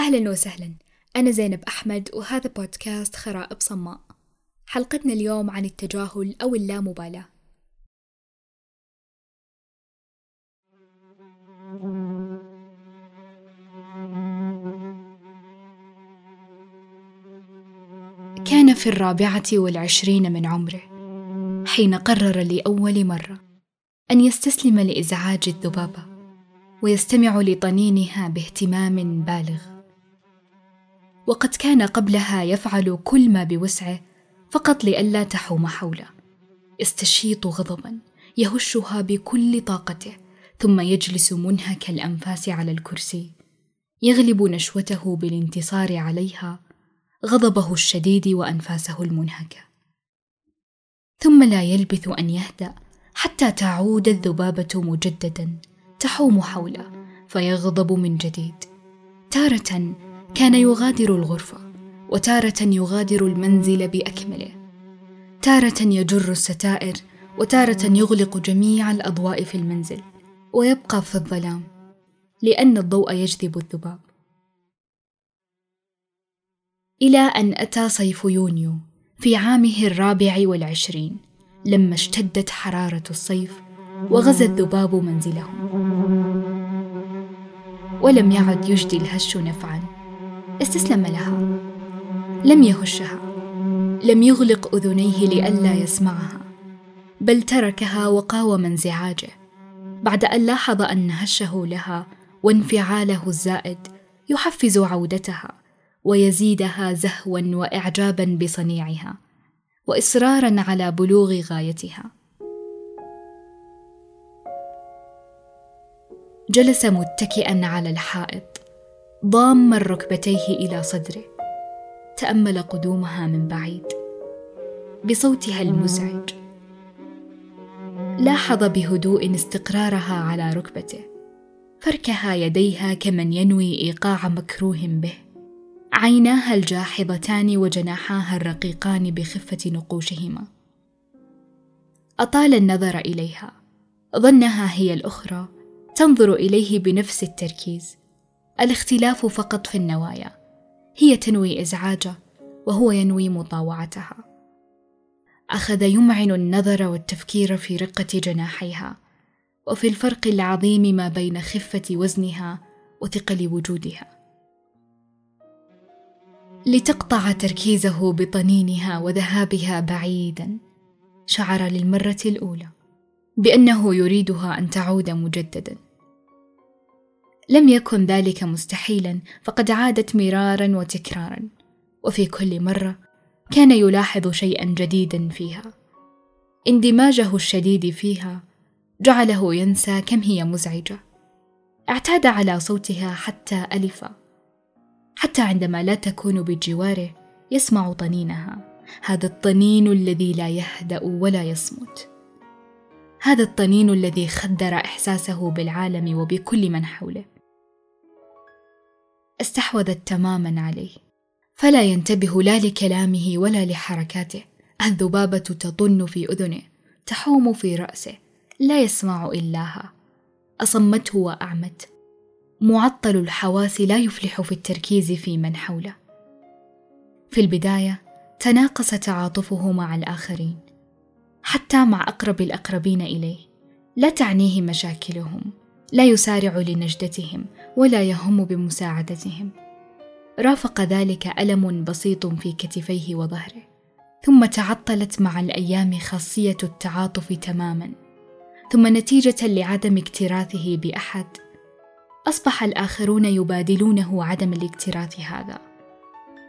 أهلا وسهلا. أنا زينب أحمد وهذا بودكاست خرائب صماء. حلقتنا اليوم عن التجاهل أو اللامبالاة. كان في الرابعة والعشرين من عمره حين قرر لأول مرة أن يستسلم لإزعاج الذبابة ويستمع لطنينها باهتمام بالغ. وقد كان قبلها يفعل كل ما بوسعه فقط لئلا تحوم حوله. يستشيط غضبا يهشها بكل طاقته ثم يجلس منهك الأنفاس على الكرسي يغلب نشوته بالانتصار عليها غضبه الشديد وأنفاسه المنهكة. ثم لا يلبث أن يهدأ حتى تعود الذبابة مجددا تحوم حوله فيغضب من جديد تارة كان يغادر الغرفة وتارة يغادر المنزل بأكمله. تارة يجر الستائر وتارة يغلق جميع الأضواء في المنزل ويبقى في الظلام لأن الضوء يجذب الذباب. إلى أن أتى صيف يونيو في عامه الرابع والعشرين لما اشتدت حرارة الصيف وغزا الذباب منزلهم. ولم يعد يجدي الهش نفعا. استسلم لها. لم يهشها. لم يغلق أذنيه لئلا يسمعها. بل تركها وقاوم انزعاجه بعد أن لاحظ أن هشه لها وانفعاله الزائد يحفز عودتها ويزيدها زهوا وإعجابا بصنيعها وإصرارا على بلوغ غايتها. جلس متكئا على الحائط. ضاما ركبتيه إلى صدره. تأمل قدومها من بعيد. بصوتها المزعج. لاحظ بهدوء استقرارها على ركبته. فركها يديها كمن ينوي إيقاع مكروه به. عيناها الجاحظتان وجناحاها الرقيقان بخفة نقوشهما. أطال النظر إليها. ظنها هي الأخرى. تنظر إليه بنفس التركيز. الاختلاف فقط في النوايا. هي تنوي ازعاجه وهو ينوي مطاوعتها. أخذ يمعن النظر والتفكير في رقة جناحيها وفي الفرق العظيم ما بين خفة وزنها وثقل وجودها. لتقطع تركيزه بطنينها وذهابها بعيدا شعر للمرة الأولى بأنه يريدها أن تعود مجددا. لم يكن ذلك مستحيلا فقد عادت مرارا وتكرارا. وفي كل مرة كان يلاحظ شيئا جديدا فيها. اندماجه الشديد فيها جعله ينسى كم هي مزعجة. اعتاد على صوتها حتى ألف. حتى عندما لا تكون بجواره يسمع طنينها. هذا الطنين الذي لا يهدأ ولا يصمت. هذا الطنين الذي خدر إحساسه بالعالم وبكل من حوله. استحوذت تماما عليه. فلا ينتبه لا لكلامه ولا لحركاته. الذبابة تطن في أذنه تحوم في رأسه. لا يسمع إلاها. أصمته وأعمت. معطل الحواس لا يفلح في التركيز في من حوله. في البداية تناقص تعاطفه مع الآخرين. حتى مع أقرب الأقربين إليه. لا تعنيه مشاكلهم. لا يسارع لنجدتهم. ولا يهم بمساعدتهم. رافق ذلك ألم بسيط في كتفيه وظهره ثم تعطلت مع الأيام خاصية التعاطف تماما ثم نتيجة لعدم اكتراثه بأحد. أصبح الآخرون يبادلونه عدم الاكتراث هذا.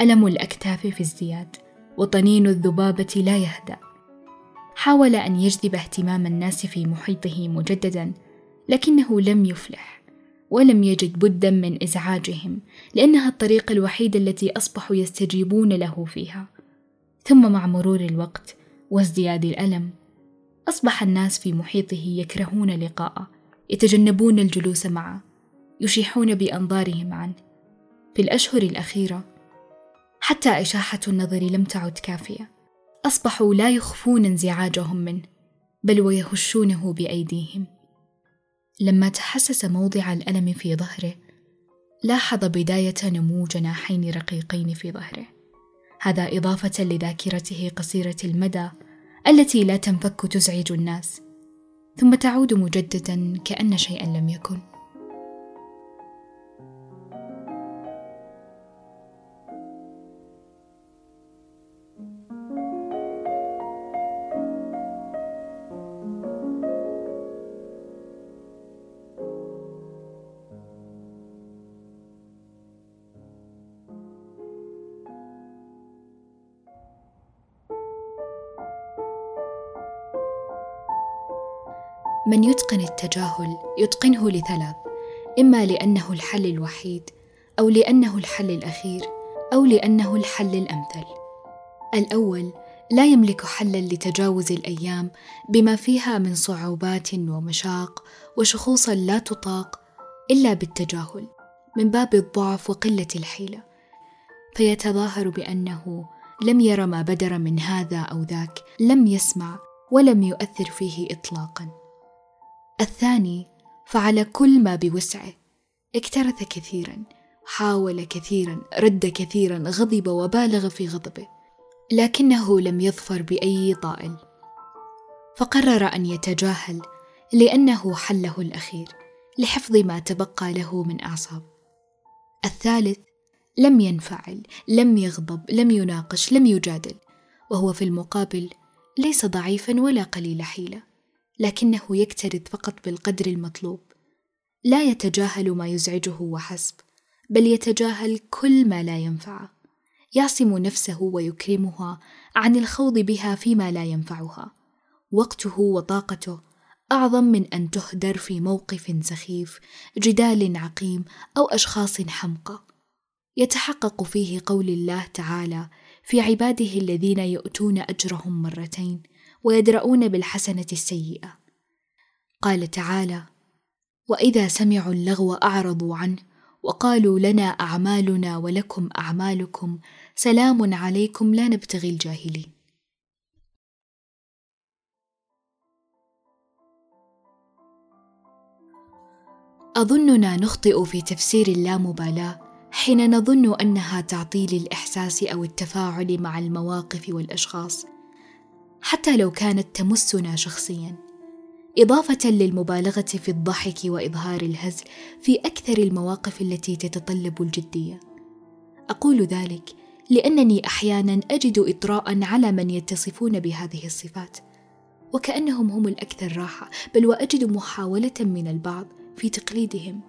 ألم الأكتاف في ازدياد وطنين الذبابة لا يهدأ. حاول أن يجذب اهتمام الناس في محيطه مجددا لكنه لم يفلح. ولم يجد بدا من إزعاجهم لأنها الطريقة الوحيدة التي أصبحوا يستجيبون له فيها. ثم مع مرور الوقت وازدياد الألم أصبح الناس في محيطه يكرهون لقاءه يتجنبون الجلوس معه يشيحون بأنظارهم عنه. في الأشهر الأخيرة حتى إشاحة النظر لم تعد كافية. أصبحوا لا يخفون انزعاجهم منه بل ويهشونه بأيديهم. لما تحسس موضع الألم في ظهره لاحظ بداية نمو جناحين رقيقين في ظهره. هذا إضافة لذاكرته قصيرة المدى التي لا تنفك تزعج الناس ثم تعود مجددا كأن شيئا لم يكن. من يتقن التجاهل يتقنه لثلاث إما لأنه الحل الوحيد أو لأنه الحل الأخير أو لأنه الحل الأمثل. الأول لا يملك حلا لتجاوز الأيام بما فيها من صعوبات ومشاق وشخوصا لا تطاق إلا بالتجاهل من باب الضعف وقلة الحيلة. فيتظاهر بأنه لم ير ما بدر من هذا أو ذاك لم يسمع ولم يؤثر فيه اطلاقا. الثاني فعل كل ما بوسعه. اكترث كثيرا حاول كثيرا رد كثيرا غضب وبالغ في غضبه لكنه لم يظفر بأي طائل. فقرر أن يتجاهل لأنه حله الأخير لحفظ ما تبقى له من أعصاب. الثالث لم ينفعل لم يغضب لم يناقش لم يجادل وهو في المقابل ليس ضعيفا ولا قليل حيلة. لكنه يكترث فقط بالقدر المطلوب. لا يتجاهل ما يزعجه وحسب بل يتجاهل كل ما لا ينفعه. يعصم نفسه ويكرمها عن الخوض بها فيما لا ينفعها. وقته وطاقته أعظم من أن تهدر في موقف سخيف جدال عقيم أو أشخاص حمقى. يتحقق فيه قول الله تعالى في عباده الذين يؤتون أجرهم مرتين ويدرؤون بالحسنة السيئة. قال تعالى وإذا سمعوا اللغو أعرضوا عنه وقالوا لنا أعمالنا ولكم أعمالكم سلام عليكم لا نبتغي الجاهلين. أظننا نخطئ في تفسير اللامبالاة حين نظن أنها تعطيل الإحساس أو التفاعل مع المواقف والأشخاص. حتى لو كانت تمسنا شخصيا. إضافة للمبالغة في الضحك وإظهار الهزل في أكثر المواقف التي تتطلب الجدية. أقول ذلك لأنني أحيانا أجد اطراء على من يتصفون بهذه الصفات وكأنهم هم الأكثر راحة بل وأجد محاولة من البعض في تقليدهم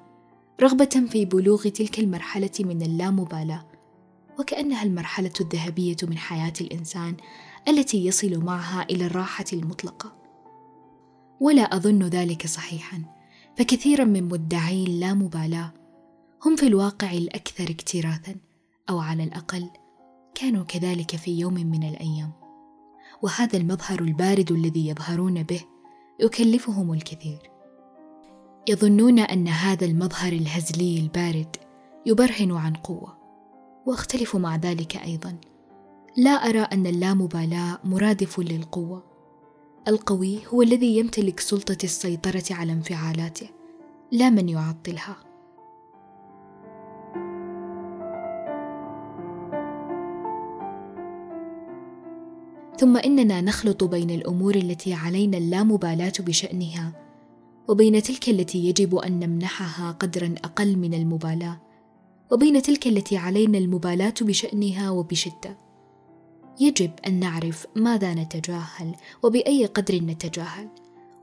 رغبة في بلوغ تلك المرحلة من اللامبالاة وكأنها المرحلة الذهبية من حياة الإنسان التي يصل معها إلى الراحة المطلقة. ولا أظن ذلك صحيحا فكثيرا من مدعي اللامبالاه هم في الواقع الأكثر اكتراثا أو على الأقل كانوا كذلك في يوم من الأيام. وهذا المظهر البارد الذي يظهرون به يكلفهم الكثير. يظنون أن هذا المظهر الهزلي البارد يبرهن عن قوة وأختلف مع ذلك أيضا. لا أرى أن اللامبالاة مرادف للقوة. القوي هو الذي يمتلك سلطة السيطرة على انفعالاته لا من يعطلها. ثم إننا نخلط بين الأمور التي علينا اللامبالاة بشأنها وبين تلك التي يجب أن نمنحها قدرا أقل من المبالاة وبين تلك التي علينا المبالاة بشأنها وبشدة. يجب أن نعرف ماذا نتجاهل وبأي قدر نتجاهل.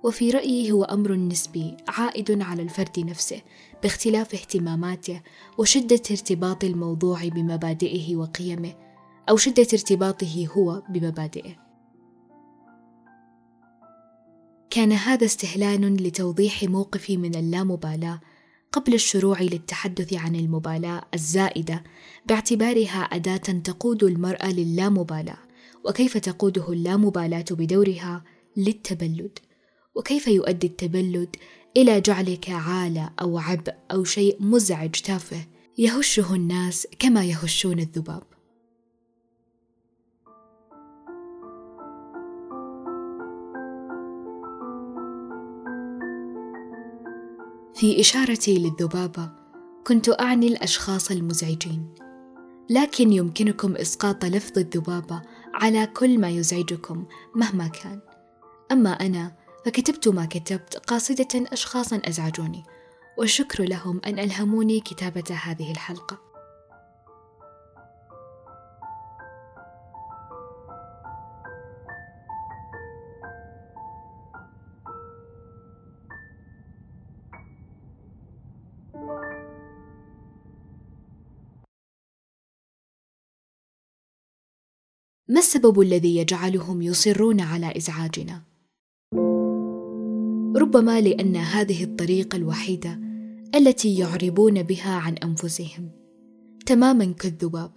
وفي رأيي هو أمر نسبي عائد على الفرد نفسه باختلاف اهتماماته وشدة ارتباط الموضوع بمبادئه وقيمه أو شدة ارتباطه هو بمبادئه. كان هذا استهلال لتوضيح موقفي من اللامبالاة قبل الشروع للتحدث عن المبالاة الزائدة باعتبارها أداة تقود المرأة للامبالاه وكيف تقوده اللامبالاة بدورها للتبلد؟ وكيف يؤدي التبلد إلى جعلك عاله أو عبء أو شيء مزعج تافه يهشه الناس كما يهشون الذباب؟ في إشارتي للذبابة كنت أعني الأشخاص المزعجين. لكن يمكنكم إسقاط لفظ الذبابة على كل ما يزعجكم مهما كان. أما أنا فكتبت ما كتبت قاصدة أشخاصا أزعجوني والشكر لهم أن ألهموني كتابة هذه الحلقة. ما السبب الذي يجعلهم يصرون على إزعاجنا؟ ربما لأن هذه الطريقة الوحيدة التي يعربون بها عن أنفسهم. تماما كالذباب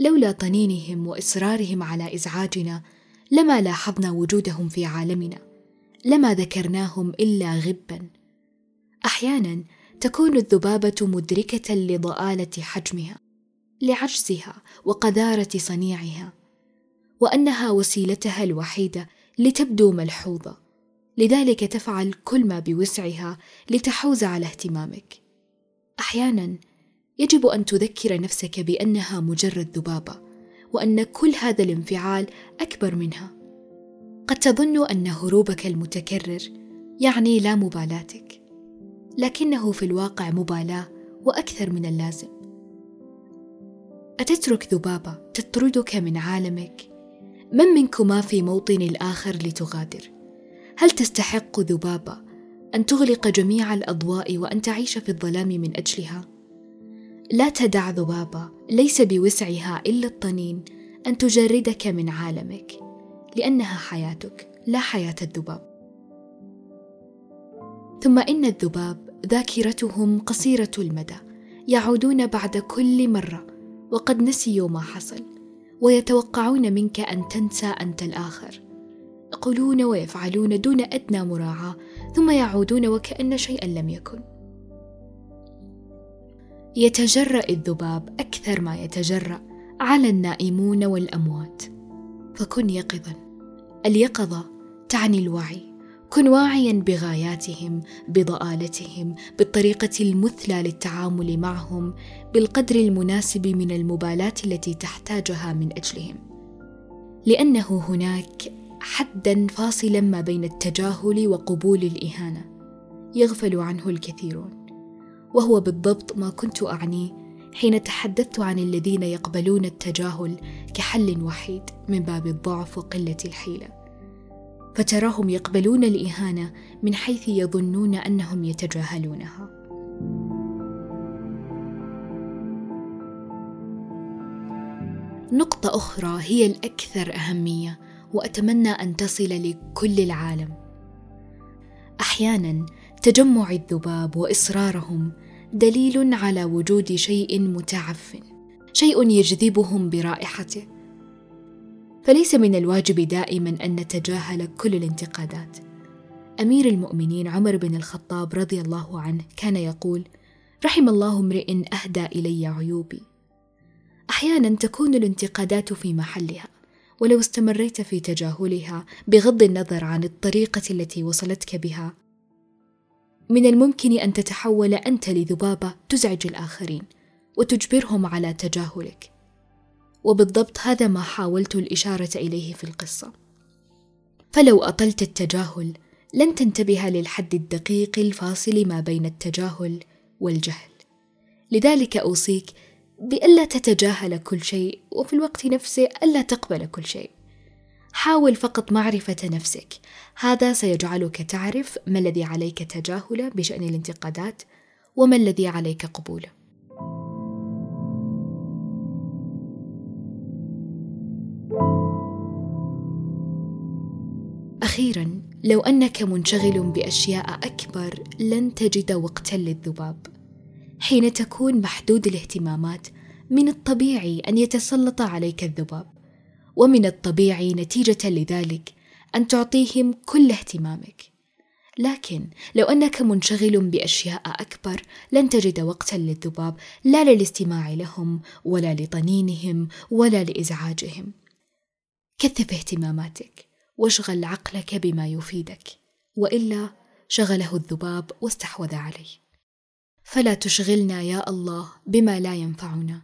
لولا طنينهم وإصرارهم على إزعاجنا لما لاحظنا وجودهم في عالمنا لما ذكرناهم إلا غبا. أحيانا تكون الذبابة مدركة لضآلة حجمها لعجزها وقذارة صنيعها. وأنها وسيلتها الوحيدة لتبدو ملحوظة. لذلك تفعل كل ما بوسعها لتحوز على اهتمامك. أحيانا يجب أن تذكر نفسك بأنها مجرد ذبابة وأن كل هذا الانفعال أكبر منها. قد تظن أن هروبك المتكرر يعني لا مبالاتك لكنه في الواقع مبالاة وأكثر من اللازم. أتترك ذبابة تطردك من عالمك؟ من منكما في موطن الآخر لتغادر؟ هل تستحق ذبابة أن تغلق جميع الأضواء وأن تعيش في الظلام من أجلها؟ لا تدع ذبابة ليس بوسعها إلا الطنين أن تجردك من عالمك، لأنها حياتك لا حياة الذباب. ثم إن الذباب ذاكرتهم قصيرة المدى، يعودون بعد كل مرة وقد نسيوا ما حصل. ويتوقعون منك أن تنسى أنت الآخر. يقولون ويفعلون دون أدنى مراعاة ثم يعودون وكأن شيئا لم يكن. يتجرأ الذباب أكثر ما يتجرأ على النائمون والأموات. فكن يقظا. اليقظة تعني الوعي. كن واعيا بغاياتهم بضآلتهم بالطريقة المثلى للتعامل معهم بالقدر المناسب من المبالاة التي تحتاجها من أجلهم. لأنه هناك حدا فاصلا ما بين التجاهل وقبول الإهانة يغفل عنه الكثيرون. وهو بالضبط ما كنت اعنيه حين تحدثت عن الذين يقبلون التجاهل كحل وحيد من باب الضعف وقله الحيلة. فتراهم يقبلون الإهانة من حيث يظنون أنهم يتجاهلونها. نقطة أخرى هي الأكثر أهمية وأتمنى أن تصل لكل العالم. أحيانا تجمع الذباب وإصرارهم دليل على وجود شيء متعفن شيء يجذبهم برائحته. فليس من الواجب دائما أن نتجاهل كل الانتقادات. أمير المؤمنين عمر بن الخطاب رضي الله عنه كان يقول رحم الله امرئ أهدى إلي عيوبي. أحيانا تكون الانتقادات في محلها ولو استمريت في تجاهلها بغض النظر عن الطريقة التي وصلتك بها. من الممكن أن تتحول أنت لذبابة تزعج الآخرين وتجبرهم على تجاهلك. وبالضبط هذا ما حاولت الإشارة إليه في القصة. فلو أطلت التجاهل لن تنتبه للحد الدقيق الفاصل ما بين التجاهل والجهل. لذلك أوصيك بألا تتجاهل كل شيء وفي الوقت نفسه ألا تقبل كل شيء. حاول فقط معرفة نفسك. هذا سيجعلك تعرف ما الذي عليك تجاهله بشأن الانتقادات وما الذي عليك قبوله. أخيرا لو أنك منشغل بأشياء أكبر لن تجد وقتا للذباب. حين تكون محدود الاهتمامات من الطبيعي أن يتسلط عليك الذباب. ومن الطبيعي نتيجة لذلك أن تعطيهم كل اهتمامك. لكن لو أنك منشغل بأشياء أكبر لن تجد وقتا للذباب لا للاستماع لهم ولا لطنينهم ولا لإزعاجهم. كثف اهتماماتك. واشغل عقلك بما يفيدك وإلا شغله الذباب واستحوذ عليه. فلا تشغلنا يا الله بما لا ينفعنا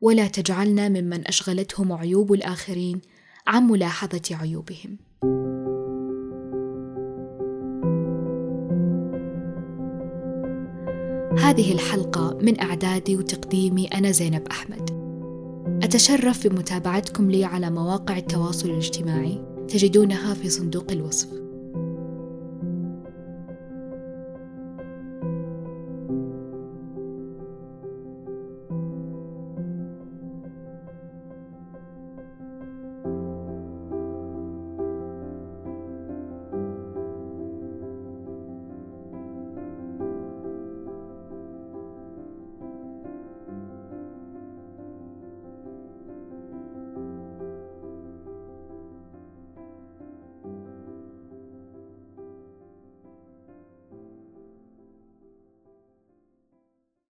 ولا تجعلنا ممن أشغلتهم عيوب الآخرين عن ملاحظة عيوبهم. هذه الحلقة من أعدادي وتقديمي أنا زينب أحمد. أتشرف بمتابعتكم لي على مواقع التواصل الاجتماعي. تجدونها في صندوق الوصف.